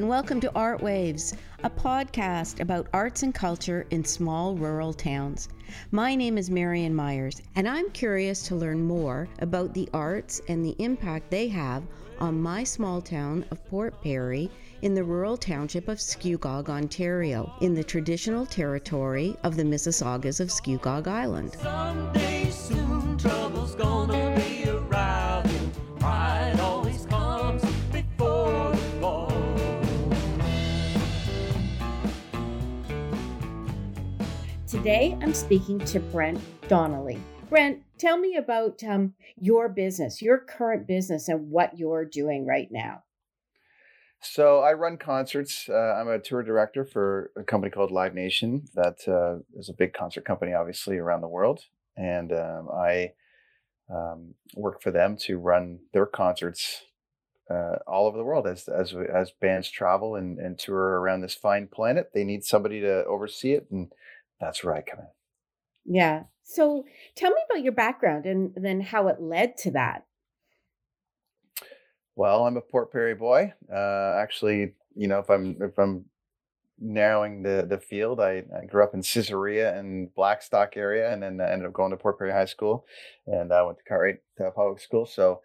and welcome to Art Waves, a podcast about arts and culture in small rural towns. My name is Marian Myers, and I'm curious to learn more about the arts and the impact they have on my small town of Port Perry in the rural township of Scugog, Ontario, in the traditional territory of the Mississaugas of Scugog Island. Today, I'm speaking to Brent Donnelly. Brent, tell me about um, your business, your current business, and what you're doing right now. So I run concerts. Uh, I'm a tour director for a company called Live Nation. That uh, is a big concert company, obviously around the world, and um, I um, work for them to run their concerts uh, all over the world. As as as bands travel and, and tour around this fine planet, they need somebody to oversee it, and that's where I come in. Yeah. So tell me about your background and then how it led to that. Well, I'm a Port Perry boy. Uh, actually, you know, if I'm if I'm narrowing the the field, I, I grew up in Caesarea and Blackstock area, and then I ended up going to Port Perry High School, and I went to Cartwright uh, Public School. So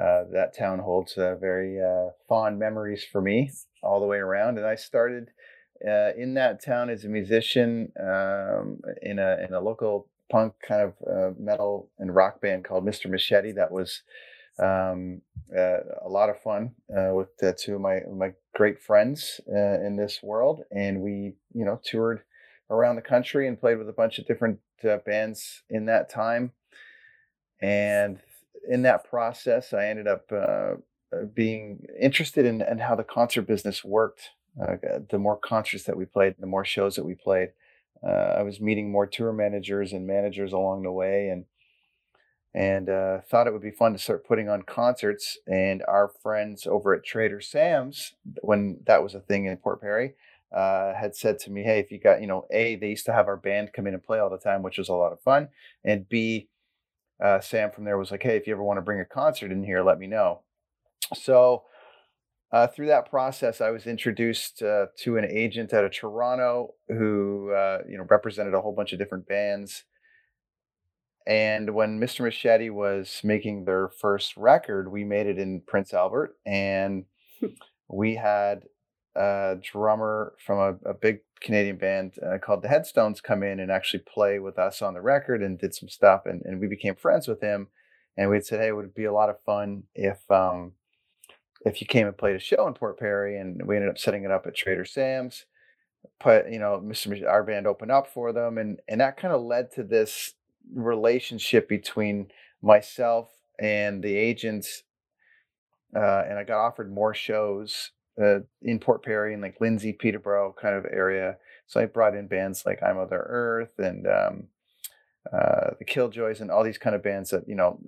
uh, that town holds uh, very uh, fond memories for me all the way around. And I started uh, in that town as a musician um, in a in a local punk kind of uh, metal and rock band called Mr. Machete. That was um, uh, a lot of fun uh, with uh, two of my my great friends uh, in this world, and we you know toured around the country and played with a bunch of different bands in that time. And in that process, I ended up being interested in, in how the concert business worked. The more concerts that we played, the more shows that we played. I was meeting more tour managers and managers along the way, and and uh, thought it would be fun to start putting on concerts. And our friends over at Trader Sam's, when that was a thing in Port Perry, uh, had said to me, "Hey, if you got, you know, a they used to have our band come in and play all the time, which was a lot of fun, and b uh, Sam from there was like, "Hey, if you ever want to bring a concert in here, let me know." So. Uh, through that process, I was introduced uh, to an agent out of Toronto who, uh, you know, represented a whole bunch of different bands and when Mr. Machete was making their first record, we made it in Prince Albert, and we had a drummer from a, a big Canadian band uh, called the Headstones come in and actually play with us on the record and did some stuff, and, and we became friends with him. And we said, hey, it would be a lot of fun if um, if you came and played a show in Port Perry, and we ended up setting it up at Trader Sam's. Put you know, Mr. Our band opened up for them, and and that kind of led to this relationship between myself and the agents uh, and I got offered more shows uh, in Port Perry and like Lindsay, Peterborough kind of area. So I brought in bands like I Mother Earth and um, uh, the Killjoys and all these kind of bands that you know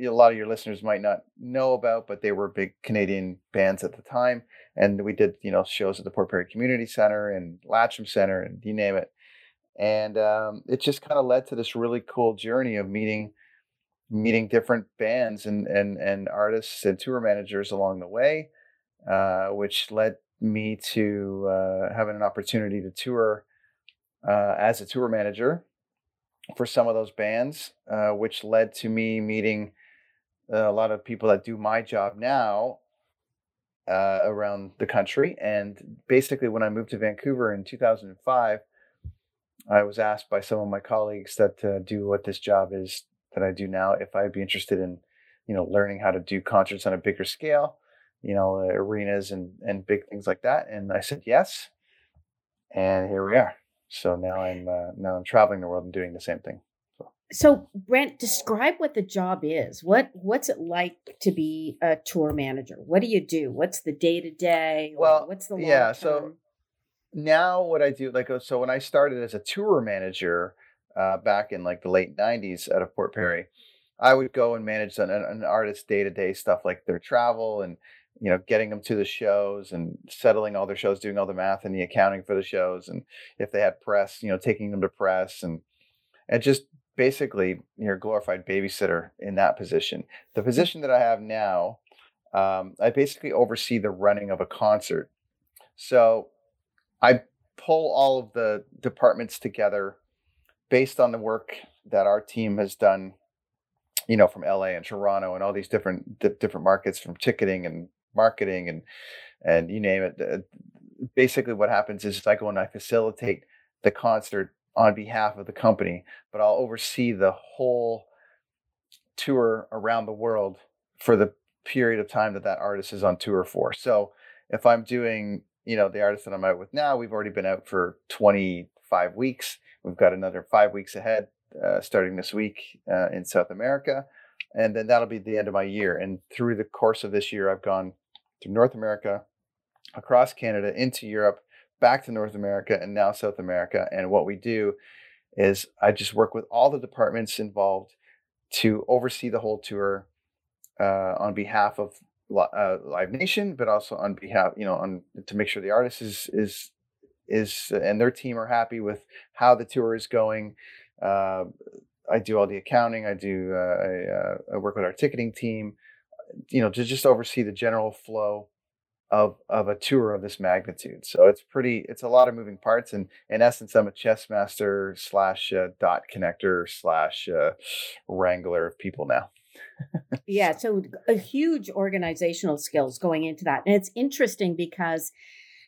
a lot of your listeners might not know about, but they were big Canadian bands at the time. And we did you know shows at the Port Perry Community Center and Latcham Center and you name it and um, it just kind of led to this really cool journey of meeting meeting different bands and and and artists and tour managers along the way, uh, which led me to uh, having an opportunity to tour uh, as a tour manager for some of those bands, uh, which led to me meeting a lot of people that do my job now uh, around the country. And basically, when I moved to Vancouver in 2005 I was asked by some of my colleagues that uh, do what this job is that I do now if I'd be interested in, you know, learning how to do concerts on a bigger scale, you know, uh, arenas and and big things like that. And I said yes, and here we are. So now I'm uh, now I'm traveling the world and doing the same thing. So. So Brent, describe what the job is. What what's it like to be a tour manager? What do you do? What's the day to day? Well, what's the yeah. So now what I do, like, uh, so when I started as a tour manager uh, back in like the late '90s out of Port Perry, I would go and manage an, an artist's day to day stuff like their travel and you know getting them to the shows and settling all their shows, doing all the math and the accounting for the shows, and if they had press, you know, taking them to press and and just basically you're a glorified babysitter in that position. The position that I have now, um, I basically oversee the running of a concert So I pull all of the departments together based on the work that our team has done, you know, from LA and Toronto and all these different di- different markets from ticketing and marketing and and you name it. Basically, what happens is I go and I facilitate the concert on behalf of the company, but I'll oversee the whole tour around the world for the period of time that that artist is on tour for. So if I'm doing, you know, the artist that I'm out with now, we've already been out for 25 weeks. We've got another five weeks ahead, uh, starting this week uh, in South America. And then that'll be the end of my year. And through the course of this year, I've gone to North America, across Canada, into Europe, back to North America, and now South America. And what we do is I just work with all the departments involved to oversee the whole tour uh, on behalf of uh, Live Nation, but also on behalf, you know, on to make sure the artist is is is and their team are happy with how the tour is going. Uh, I do all the accounting. I do. Uh, I, uh, I work with our ticketing team, you know, to just oversee the general flow of of a tour of this magnitude. So it's pretty. It's a lot of moving parts, and in essence, I'm a chess master slash uh, dot connector slash uh, wrangler of people now. Yeah, so a huge organizational skills going into that. And it's interesting because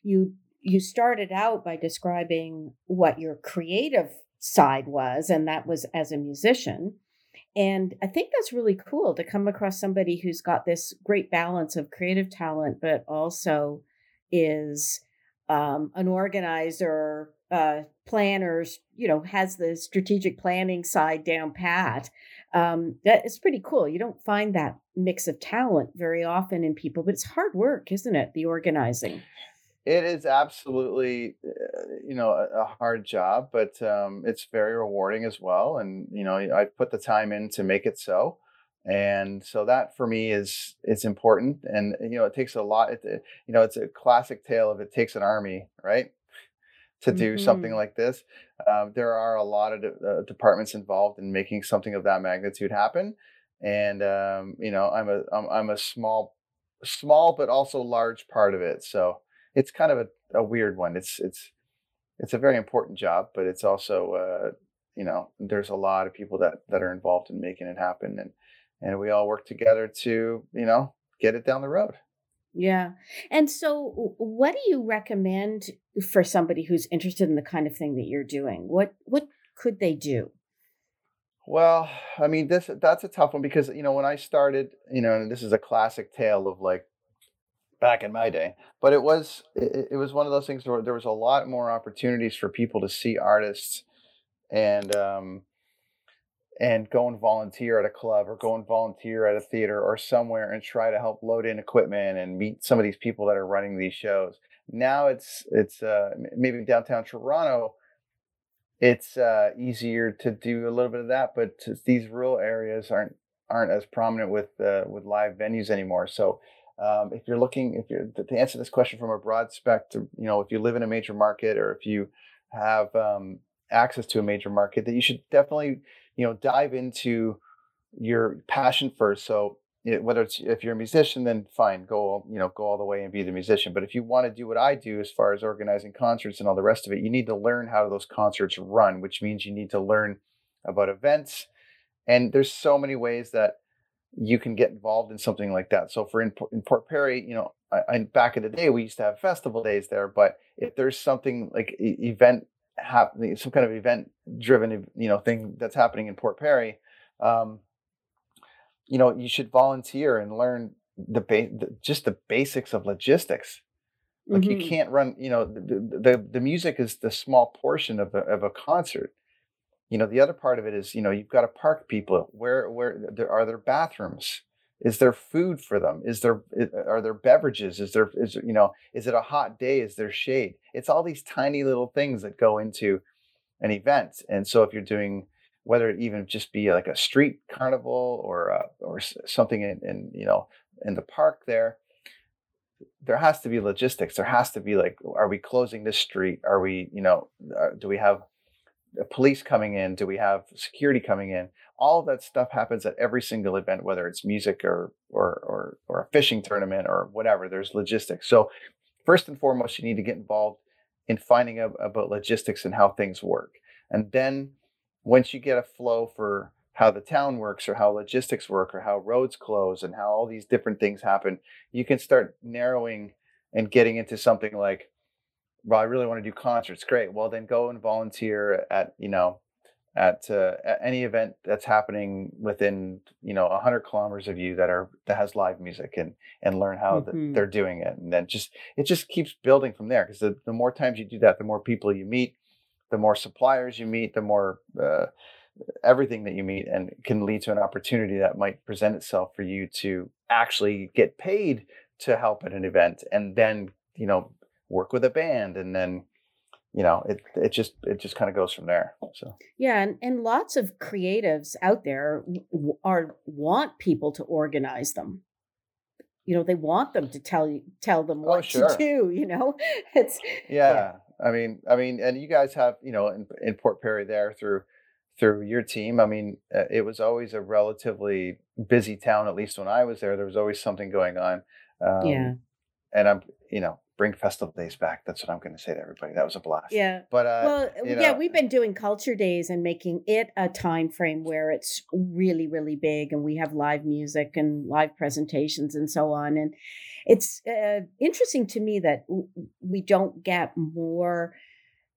you you started out by describing what your creative side was and that was as a musician. And I think that's really cool to come across somebody who's got this great balance of creative talent but also is um, an organizer, uh, planners, you know, has the strategic planning side down pat um, that is pretty cool. You don't find that mix of talent very often in people, but it's hard work, isn't it? The organizing. It is absolutely, uh, you know, a, a hard job, but um, it's very rewarding as well. And you know, I put the time in to make it so, and so that for me is it's important. And you know, it takes a lot. It, you know, it's a classic tale of it takes an army, right, to do something Mhm. like this. Um, there are a lot of de- uh, departments involved in making something of that magnitude happen, and um, you know, I'm a I'm, I'm a small, small but also large part of it. So it's kind of a, a weird one. It's it's it's a very important job, but it's also uh, you know there's a lot of people that that are involved in making it happen, and and we all work together to you know get it down the road. Yeah. And so, what do you recommend for somebody who's interested in the kind of thing that you're doing? What what could they do? Well, I mean this that's a tough one because you know when I started, you know, and this is a classic tale of like back in my day, but it was it, it was one of those things where there was a lot more opportunities for people to see artists and um and go and volunteer at a club or go and volunteer at a theater or somewhere and try to help load in equipment and meet some of these people that are running these shows. Now it's it's uh, maybe downtown Toronto. It's uh, easier to do a little bit of that, but these rural areas aren't aren't as prominent with uh, with live venues anymore. So um, if you're looking, if you're to answer this question from a broad spectrum, you know, if you live in a major market or if you have um, access to a major market, that you should definitely you know dive into your passion first. So it, whether it's if you're a musician then fine go you know go all the way and be the musician. But if you want to do what i do as far as organizing concerts and all the rest of it you need to learn how those concerts run which means you need to learn about events. And there's so many ways that you can get involved in something like that. So for in, Port- in port perry you know I, I, back in the day we used to have festival days there but if there's something like event happening some kind of event driven you know thing that's happening in port perry um, you know you should volunteer and learn the, ba- the just the basics of logistics. Like you Mhm. can't run you know the, the the the music is the small portion of a, of a concert you know the other part of it is you know you've got to park people where where there are there bathrooms? Is there food for them? Is there are there beverages? Is there is you know is it a hot day? Is there shade? It's all these tiny little things that go into an event. And so if you're doing whether it even just be like a street carnival or uh, or something in, in you know in the park there there has to be logistics. There has to be like are we closing this street? Are we you know uh, do we have uh, police coming in do we have security coming in all that stuff happens at every single event whether it's music or or or, or a fishing tournament or whatever there's logistics so first and foremost, you need to get involved in finding out about logistics and how things work. And then once you get a flow for how the town works or how logistics work or how roads close and how all these different things happen, you can start narrowing and getting into something like, well, I really want to do concerts. Great. Well, then go and volunteer at, you know, at, uh, at any event that's happening within you know 100 kilometers of you that are that has live music and and learn how Mhm. the, they're doing it and then just it just keeps building from there because the, the more times you do that the more people you meet the more suppliers you meet the more uh, everything that you meet and can lead to an opportunity that might present itself for you to actually get paid to help at an event and then you know work with a band and then you know it it just it just kind of goes from there so Yeah, and, and lots of creatives out there are want people to organize them. You know, they want them to tell you tell them Oh, what sure. to do. You know, it's Yeah, I mean, I mean, and you guys have, you know, in, in Port Perry there through through your team. I mean, uh, it was always a relatively busy town. At least when I was there, there was always something going on. Um, yeah, and I'm, you know, bring festival days back. That's what I'm going to say to everybody. That was a blast. yeah. But uh, Well, yeah, know, we've been doing culture days and making it a time frame where it's really, really big, and we have live music and live presentations and so on. And it's uh, interesting to me that w- we don't get more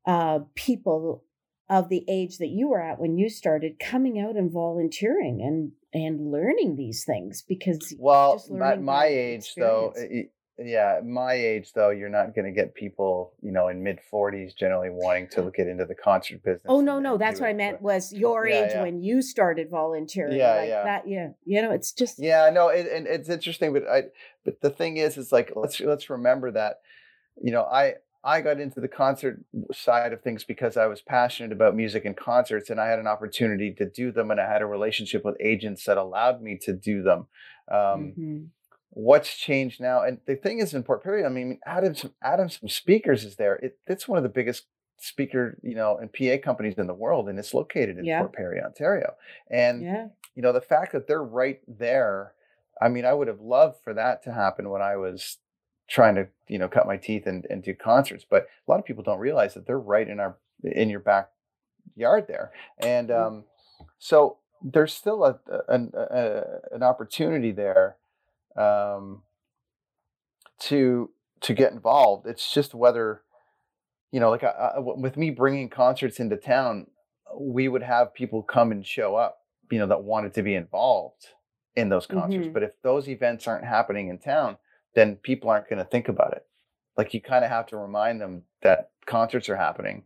uh, people of the age that you were at when you started coming out and volunteering and and learning these things because well, at my age though, experience. Yeah, my age though, you're not going to get people, you know, in mid 40s generally wanting to get into the concert business. Oh no, no, that's what I meant was your Yeah, age yeah. when you started volunteering. Yeah, like yeah. That, yeah. You know, it's just Yeah, no, it, and it's interesting, but I, but the thing is, is like let's let's remember that, you know, I I got into the concert side of things because I was passionate about music and concerts, and I had an opportunity to do them, and I had a relationship with agents that allowed me to do them. Um, Mhm. What's changed now? And the thing is, in Port Perry, I mean, Adams Adams Speakers is there. It, it's one of the biggest speaker, you know, and PA companies in the world, and it's located in Yeah. Port Perry, Ontario. And yeah. you know the fact that they're right there i mean i would have loved for that to happen when i was trying to you know cut my teeth and, and do concerts but a lot of people don't realize that they're right in our in your backyard there and Mm. um, so there's still a, a- an, a, an opportunity there um, to to get involved. It's just whether you know like I, I, with me bringing concerts into town we would have people come and show up you know that wanted to be involved in those concerts. Mhm. but if those events aren't happening in town then people aren't going to think about it. Like you kind of have to remind them that concerts are happening.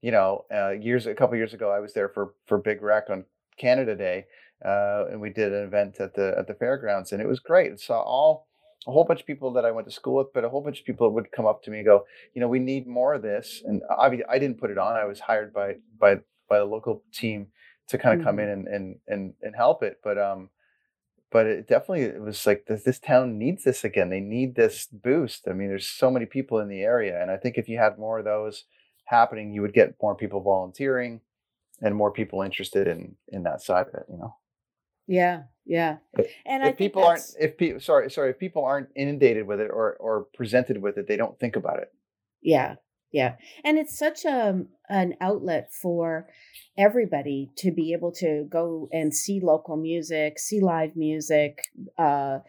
You know uh, years a couple years ago i was there for for big rec on canada day uh, and we did an event at the at the fairgrounds and it was great. And saw all a whole bunch of people that i went to school with but a whole bunch of people would come up to me and go you know we need more of this and obviously i didn't put it on. I was hired by by by the local team to kind of come in and and and, and help it but um but it definitely it was like this, this town needs this again. They need this boost. I mean there's so many people in the area and i think if you had more of those happening you would get more people volunteering and more people interested in in that side of it you know Yeah. Yeah. If- And if people aren't if people sorry sorry if people aren't inundated with it or or presented with it they don't think about it Yeah, yeah, and it's such a an outlet for everybody to be able to go and see local music, see live music, uh,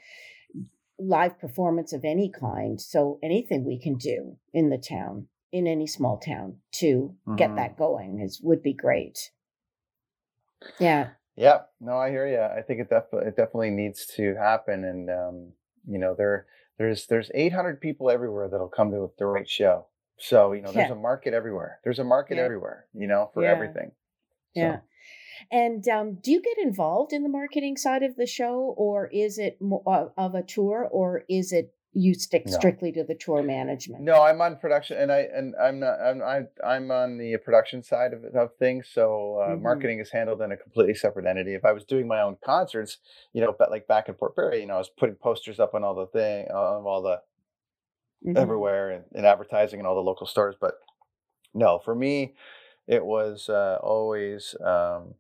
live performance of any kind. So anything we can do in the town, in any small town, to get Mhm. that going is would be great. Yeah, Yeah, no, I hear you. I think it def- it definitely needs to happen, and um, you know, there there's there's 800 people everywhere that'll come to the right show. So you know, there's Yeah. a market everywhere. There's a market Yeah. everywhere. You know, for Yeah. everything. So, yeah. And um, do you get involved in the marketing side of the show, or is it mo- uh, of a tour, or is it you stick No. strictly to the tour management? No, I'm on production, and I and I'm not. I'm I, I'm on the production side of of things. So uh, Mhm. marketing is handled in a completely separate entity. If I was doing my own concerts, you know, but like back in Port Perry, you know, I was putting posters up on all the thing, on all the Mhm. everywhere and, and advertising in all the local stores. But no, for me, it was uh, always, um,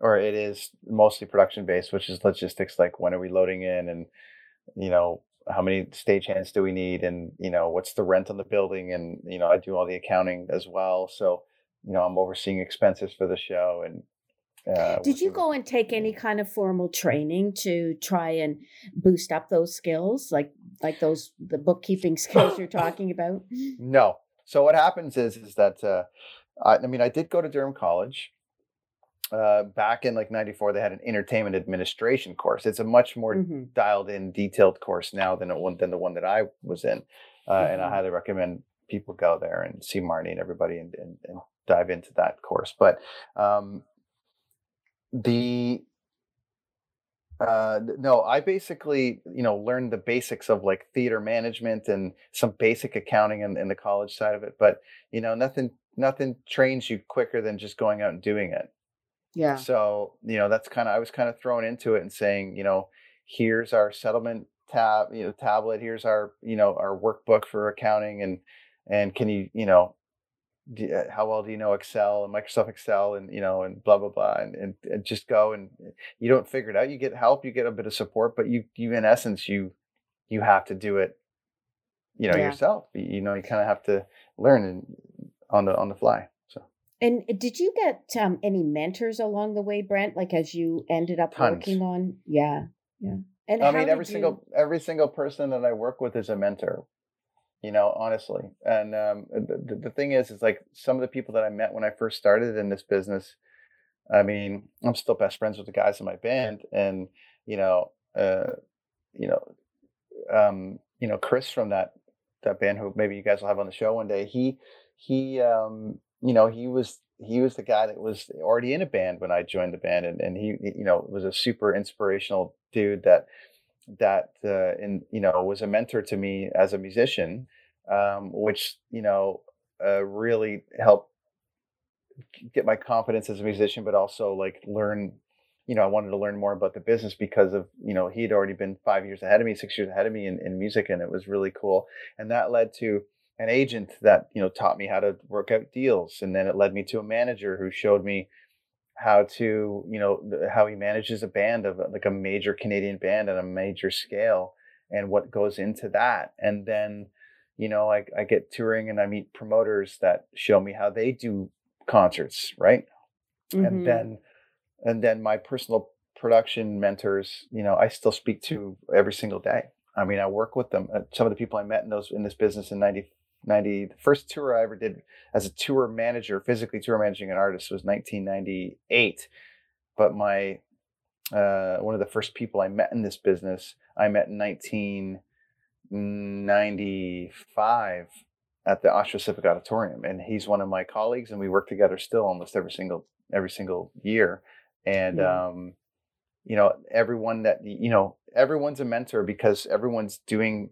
or it is mostly production based, which is logistics. Like when are we loading in, and you know, how many stagehands do we need? And you know what's the rent on the building? And you know i do all the accounting as well. So you know i'm overseeing expenses for the show and uh, Did you go and take any kind of formal training to try and boost up those skills, like like those the bookkeeping skills you're talking about? no. So what happens is is that uh, I, I mean i did go to durham college uh, back in like 94 they had an entertainment administration course it's a much more Mhm. dialed in detailed course now than it than the one that i was in uh, and i Mhm. highly recommend people go there and see marnie and everybody and, and, and dive into that course but um, the uh no i basically you know learned the basics of like theater management and some basic accounting in, in the college side of it but you know nothing nothing trains you quicker than just going out and doing it Yeah. so you know that's kind of i was kind of thrown into it and saying you know here's our settlement tab you know tablet here's our you know our workbook for accounting and and can you you know do, uh, how well do you know excel and microsoft excel and you know and blah blah blah and, and, and just go and you don't figure it out you get help you get a bit of support but you you in essence you you have to do it you know Yeah. yourself you, know you kind of have to learn and on the on the fly And did you get um, any mentors along the way, Brent? Like as you ended up Tons. working on? Yeah, yeah. And I mean, every you- single every single person that I work with is a mentor. You know, honestly. And um, the, the- the thing is, is like some of the people that I met when I first started in this business. I mean, I'm still best friends with the guys in my band, and you know, uh, you know, um, you know, Chris from that that band who maybe you guys will have on the show one day. He he, um, you know, he was he was the guy that was already in a band when I joined the band, and and he you know was a super inspirational dude that that uh, in you know was a mentor to me as a musician, um, which you know uh, really helped get my confidence as a musician, but also like learn. You know, I wanted to learn more about the business because of you know he had already been five years ahead of me, six years ahead of me in, in music, and it was really cool. And that led to an agent that you know taught me how to work out deals, and then it led me to a manager who showed me how to you know how he manages a band of like a major Canadian band on a major scale and what goes into that. And then you know I, I get touring and I meet promoters that show me how they do concerts right? Mhm. and then and then my personal production mentors you know I still speak to every single day. I mean I work with them Uh, some of the people I met in those in this business in 90 90 the first tour I ever did as a tour manager, physically tour managing an artist was 1998. But my uh, one of the first people I met in this business, I met in 1995 at the Oshawa Civic Auditorium, and he's one of my colleagues, and we work together still almost every single every single year. And Yeah. um, you know, everyone that you know, everyone's a mentor because everyone's doing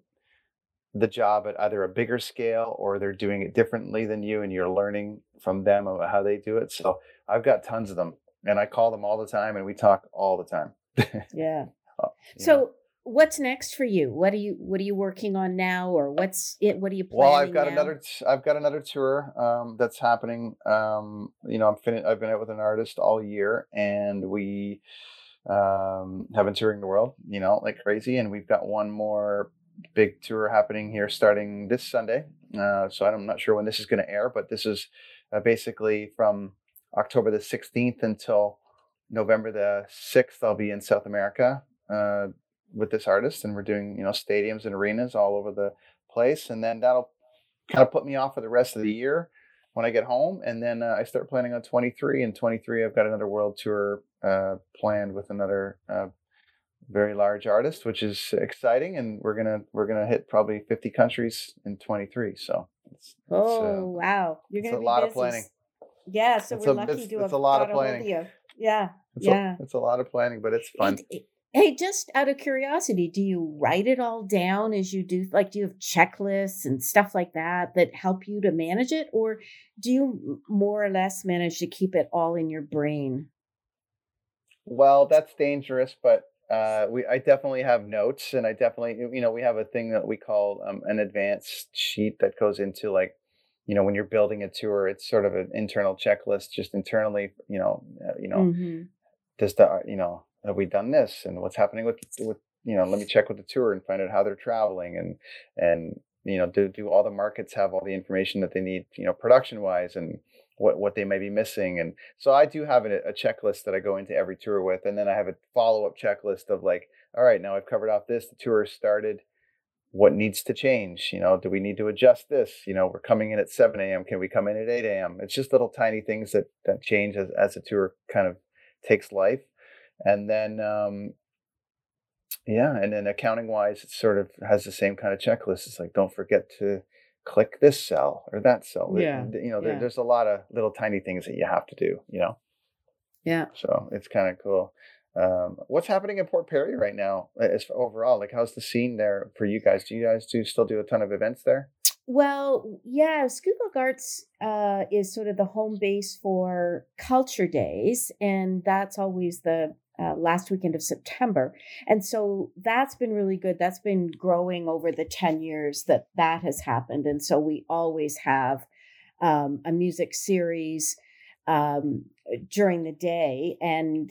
the job at either a bigger scale or they're doing it differently than you and you're learning from them about how they do it. So I've got tons of them and I call them all the time and we talk all the time. yeah. you So know. what's next for you? What are you What are you working on now, or what's it? What are you planning? well, I've got now? another t- I've got another tour um, that's happening. Um, you know, I'm fin- I've been out with an artist all year and we um, have been touring the world, you know, like crazy. And we've got one more big tour happening here starting this Sunday. Uh, so I'm not sure when this is going to air, but this is uh, basically from October the 16th until November the 6th. I'll be in South America uh, with this artist, and we're doing you know stadiums and arenas all over the place, and then that'll kind of put me off for the rest of the year when I get home, and then uh, I start planning on 23. And 23, I've got another world tour uh, planned with another uh, very large artist, which is exciting, and we're gonna we're gonna hit probably 50 countries in 23. So it's, it's, Oh uh, wow, you're gonna a lot of planning. Yeah, so It's we're a- lucky it's- to it's have a lot of got a hold planning. you. Yeah, it's yeah. a, it's a lot of planning, but it's fun. It- it- hey, just out of curiosity, do you write it all down as you do? Like, do you have checklists and stuff like that that help you to manage it, or do you more or less manage to keep it all in your brain? Well, that's dangerous, but uh, we I definitely have notes, and I definitely you know we have a thing that we call um, an advanced sheet that goes into like you know when you're building a tour, it's sort of an internal checklist, just internally. You know, uh, you know, Mhm. does the you know have we done this, and what's happening with with you know, let me check with the tour and find out how they're traveling and and you know, do do all the markets have all the information that they need, you know, production wise and what what they may be missing and so i do have a, a, checklist that i go into every tour with and then i have a follow-up checklist of like all right now i've covered off this the tour started. What needs to change? You know do we need to adjust this? You know we're coming in at 7 a.m can we come in at 8 a.m it's just little tiny things that that change as, as the tour kind of takes life and then um yeah and then accounting wise it sort of has the same kind of checklist. It's like don't forget to click this cell or that cell. Yeah. You know, yeah. there's a lot of little tiny things that you have to do, you know? Yeah. So it's kind of cool. Um, what's happening in Port Perry right now as overall? Like, how's the scene there for you guys? Do you guys do still do a ton of events there? Well, yeah, Scugog Arts uh, is sort of the home base for Culture Days, and that's always the uh, last weekend of September. And so that's been really good. That's been growing over the 10 years that that has happened. And so we always have um, a music series um, during the day. And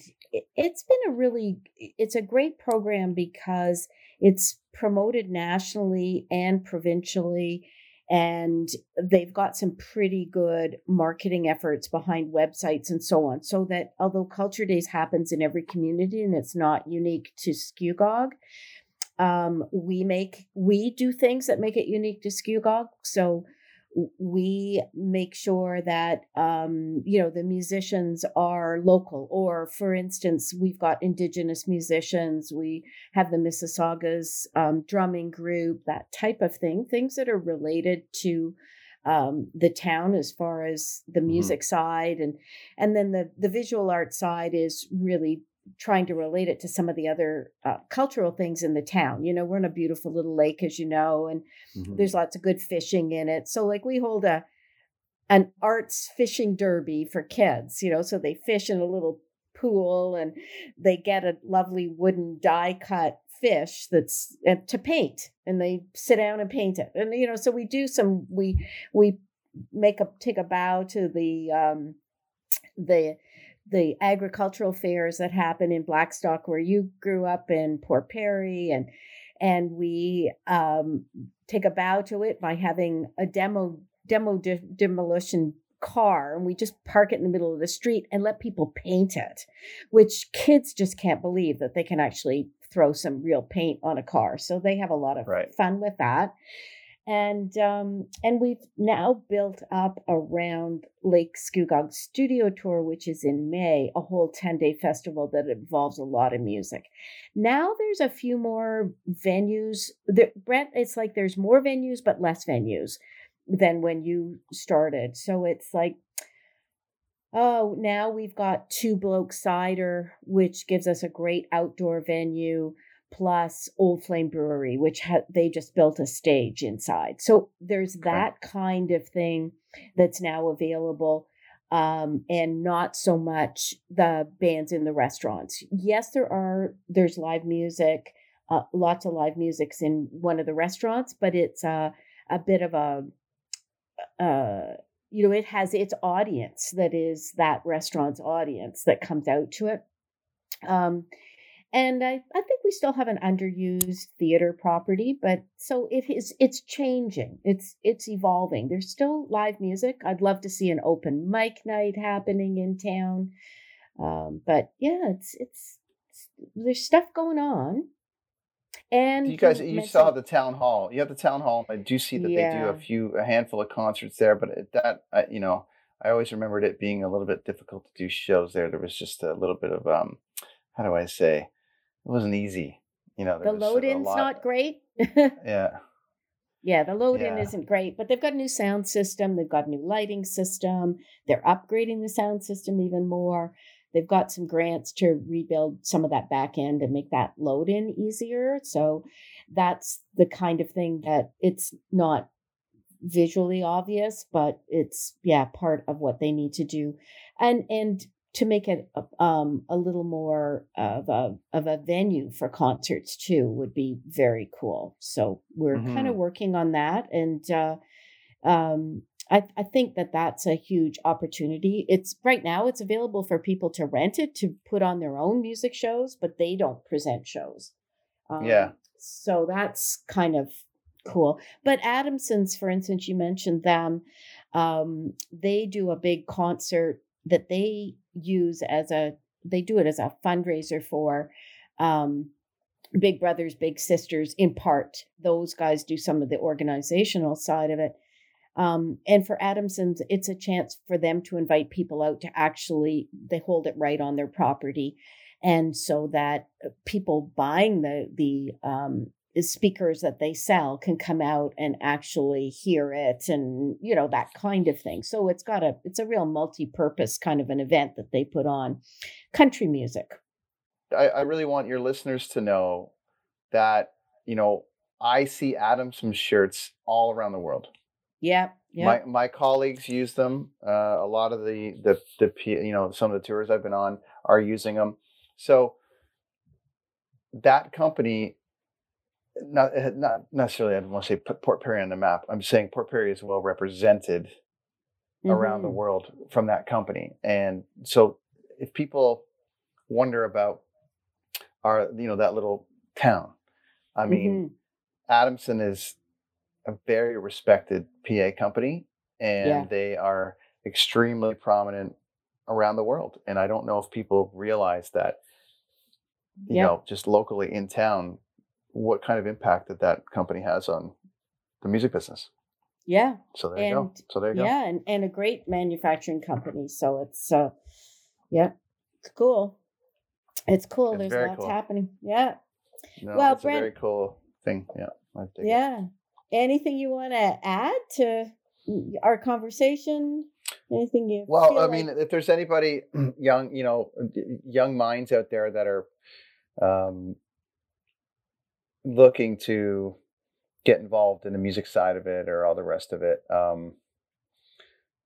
it's been a really, it's a great program because it's promoted nationally and provincially and they've got some pretty good marketing efforts behind websites and so on so that although culture days happens in every community and it's not unique to Scugog um, we make we do things that make it unique to Scugog so we make sure that um, you know the musicians are local or for instance we've got indigenous musicians we have the mississaugas um, drumming group that type of thing things that are related to um, the town as far as the music mm-hmm. side and and then the the visual art side is really trying to relate it to some of the other uh, cultural things in the town. You know, we're in a beautiful little lake, as you know, and mm-hmm. there's lots of good fishing in it. So, like, we hold a an arts fishing derby for kids. You know, so they fish in a little pool and they get a lovely wooden die cut fish that's uh, to paint and they sit down and paint it and you know so we do some we we make a take a bow to the um the the agricultural fairs that happen in Blackstock, where you grew up in Port Perry, and and we um, take a bow to it by having a demo demo de- demolition car and we just park it in the middle of the street and let people paint it which kids just can't believe that they can actually throw some real paint on a car so they have a lot of right. fun with that and um, and we've now built up around Lake Scugog Studio Tour, which is in May, a whole ten day festival that involves a lot of music. Now there's a few more venues. There, Brent, it's like there's more venues but less venues than when you started. So it's like. Oh, now we've got Two Bloke Cider, which gives us a great outdoor venue plus Old Flame Brewery, which ha- they just built a stage inside. So there's that kind of thing that's now available. Um, and not so much the bands in the restaurants. Yes, there are, there's live music, uh, lots of live musics in one of the restaurants, but it's a, a bit of a, uh, you know, it has its audience that is that restaurant's audience that comes out to it. Um, and I, I think we still have an underused theater property, but so it is it's changing. It's it's evolving. There's still live music. I'd love to see an open mic night happening in town. Um, but yeah, it's, it's, it's there's stuff going on. And you guys, you still have the town hall. You have the town hall. I do see that yeah. they do a few, a handful of concerts there. But that, I, you know, I always remembered it being a little bit difficult to do shows there. There was just a little bit of, um, how do I say? It wasn't easy. You know, the load in's not great. yeah. Yeah, the load in isn't great, but they've got a new sound system. They've got a new lighting system. They're upgrading the sound system even more. They've got some grants to rebuild some of that back end and make that load in easier. So that's the kind of thing that it's not visually obvious, but it's yeah part of what they need to do. And and to make it um, a little more of a of a venue for concerts too would be very cool. So we're mm-hmm. kind of working on that, and uh, um, I, I think that that's a huge opportunity. It's right now it's available for people to rent it to put on their own music shows, but they don't present shows. Um, Yeah. So that's kind of cool. But Adamson's, for instance, you mentioned them. Um, they do a big concert that they use as a they do it as a fundraiser for um, Big Brothers, Big Sisters. In part, those guys do some of the organizational side of it. Um, and for Adamson's, it's a chance for them to invite people out to actually they hold it right on their property, and so that uh, people buying the the um, speakers that they sell can come out and actually hear it, and you know that kind of thing. So it's got a it's a real multi-purpose kind of an event that they put on. Country music. I, I really want your listeners to know that you know I see Adamson shirts all around the world. Yep. Yep. My my colleagues use them. Uh, a lot of the the the P- you know some of the tours I've been on are using them. So that company, not eh, not necessarily. I don't want to say put Port Perry on the map. I'm saying Port Perry is well represented around the Mhm. world from that company. And so if people wonder about our you know that little town, I mean Mhm. Adamson is a very respected PA company and Yeah. they are extremely prominent around the world. And I don't know if people realize that, you know, just locally in town, what kind of impact that that company has on the music business. Yeah. So there you go. So there you go. Yeah, and, and a great manufacturing company. So it's uh yeah, it's cool. It's cool. It's There's lots cool. happening. Yeah. No, Well, it's a very cool thing. Yeah. Dig it. Yeah. Anything you want to add to our conversation? Anything you Well, I like- mean, if there's anybody young, you know, young minds out there that are um, looking to get involved in the music side of it or all the rest of it, um,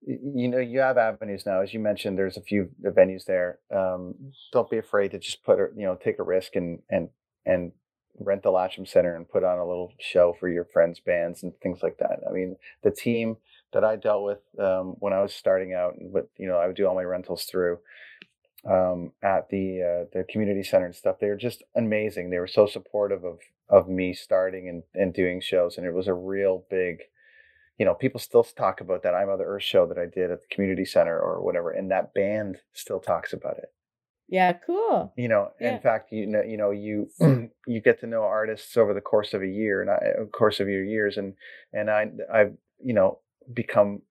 you know, you have avenues now. As you mentioned, there's a few venues there. Um, don't be afraid to just put, you know, take a risk and and and rent the Latcham Center and put on a little show for your friends' bands and things like that. I mean, the team that I dealt with um, when I was starting out, and what you know, I would do all my rentals through um, at the uh, the community center and stuff. They were just amazing. They were so supportive of of me starting and, and doing shows, and it was a real big. You know, people still talk about that I Mother Earth show that I did at the community center or whatever, and that band still talks about it yeah, cool. you know Yeah. in fact you know you know you you get to know artists over the course of a year and I, uh, course of your years and and i i've you know become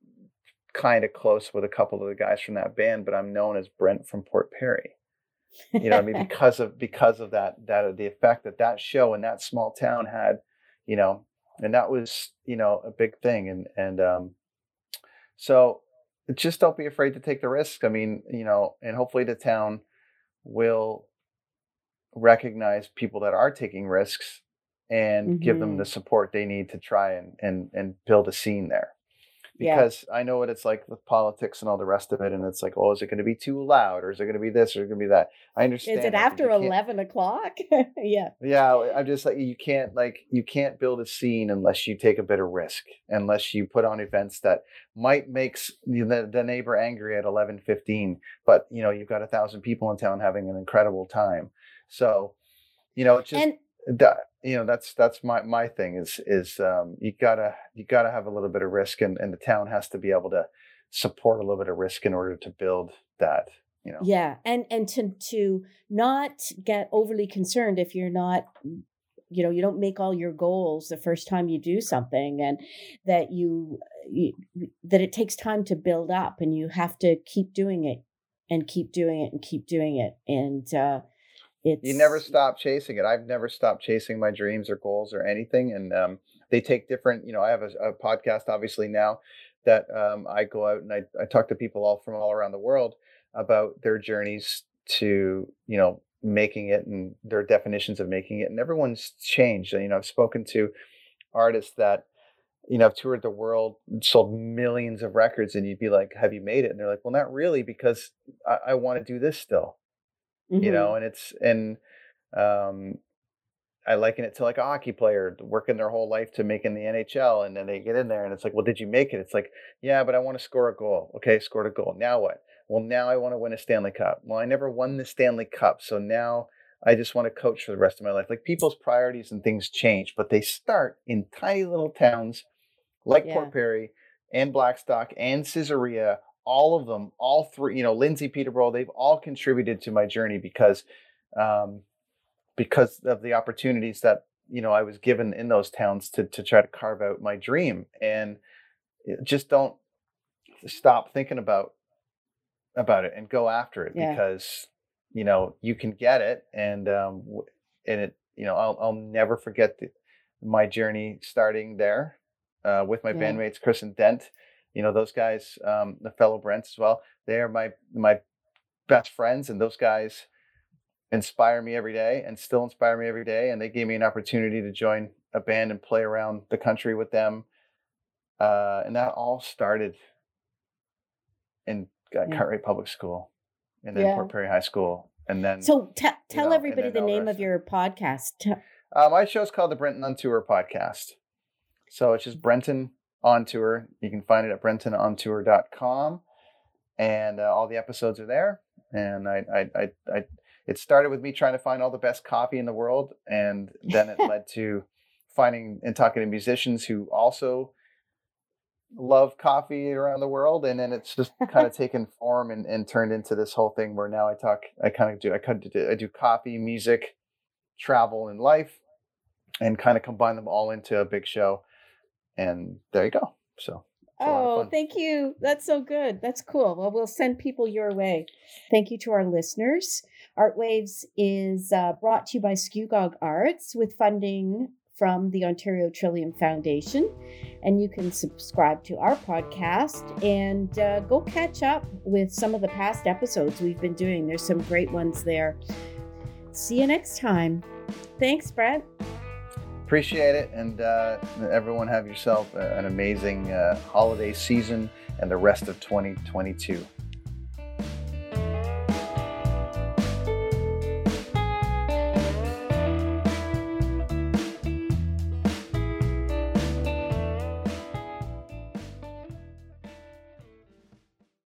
kind of close with a couple of the guys from that band but i'm known as brent from port perry. You know what i mean? Because of because of that that the effect that that show in that small town had you know and that was you know a big thing and and um so just don't be afraid to take the risk. I mean you know and hopefully the town will recognize people that are taking risks and give them the support they need to try and and and build a scene there Yeah. because I know what it's like with politics and all the rest of it and it's like oh is it going to be too loud or is it going to be this or is it going to be that I understand Is it after 11 o'clock? yeah. yeah, I'm just like you can't like you can't build a scene unless you take a bit of risk, unless you put on events that might make the, the neighbor angry at 11:15, but you know you've got a thousand people in town having an incredible time. So, you know, it's just And that you know that's that's my my thing is is um, you gotta you gotta have a little bit of risk, and and the town has to be able to support a little bit of risk in order to build that. You know. yeah, and and to to not get overly concerned if you're not you know, you don't make all your goals the first time you do something and that you, you that it takes time to build up and you have to keep doing it and keep doing it and keep doing it and uh it's you never stop chasing it. I've never stopped chasing my dreams or goals or anything. And um, they take different, you know, I have a, a podcast obviously now that um, I go out and I, I talk to people all from all around the world about their journeys to, you know, making it and their definitions of making it. And everyone's changed. You know, I've spoken to artists that, you know, have toured the world, sold millions of records, and you'd be like, Have you made it? And they're like, Well, not really, because I, I want to do this still you Mhm. know and it's and um i liken it to like a hockey player working their whole life to making the nhl and then they get in there and it's like well did you make it it's like yeah but i want to score a goal okay scored a goal now what well now i want to win a stanley cup well i never won the stanley cup so now I just want to coach for the rest of my life. Like people's priorities and things change, but they start in tiny little towns like Yeah. Port Perry and Blackstock and Caesarea. All of them, all three, you know, Lindsay, Peterborough, they've all contributed to my journey because, um, because of the opportunities that you know I was given in those towns to to try to carve out my dream. And just don't stop thinking about about it and go after it Yeah. because you know you can get it and um and it you know I'll I'll never forget the, my journey starting there uh, with my Yeah. bandmates Chris and Dent. You know those guys, um, the fellow Brents as well. They are my my best friends, and those guys inspire me every day and still inspire me every day. And they gave me an opportunity to join a band and play around the country with them. Uh, and that all started in uh, Yeah. Cartwright Public School and then Yeah. Port Perry High School. And then So te- tell know, everybody the name of your podcast. Uh, my show's called the Brenton on Tour podcast. So it's just Brenton on Tour. You can find it at brentonontour.com. And uh, all the episodes are there. And I, I, I, I, it started with me trying to find all the best coffee in the world. And then it led to finding and talking to musicians who also love coffee around the world. And then it's just kind of taken form and, and turned into this whole thing where now I talk, I kind of do, I kind of do, I do coffee, music, travel, and life and kind of combine them all into a big show. And there you go. So it's a lot of Oh, thank you. That's so good. That's cool. Well, we'll send people your way. Thank you to our listeners. Art Waves is uh, brought to you by Scugog Arts with funding from the Ontario Trillium Foundation. And you can subscribe to our podcast and uh, go catch up with some of the past episodes we've been doing. There's some great ones there. See you next time. Thanks, Brent. Appreciate it. And uh, everyone have yourself an amazing uh, holiday season and the rest of 2022.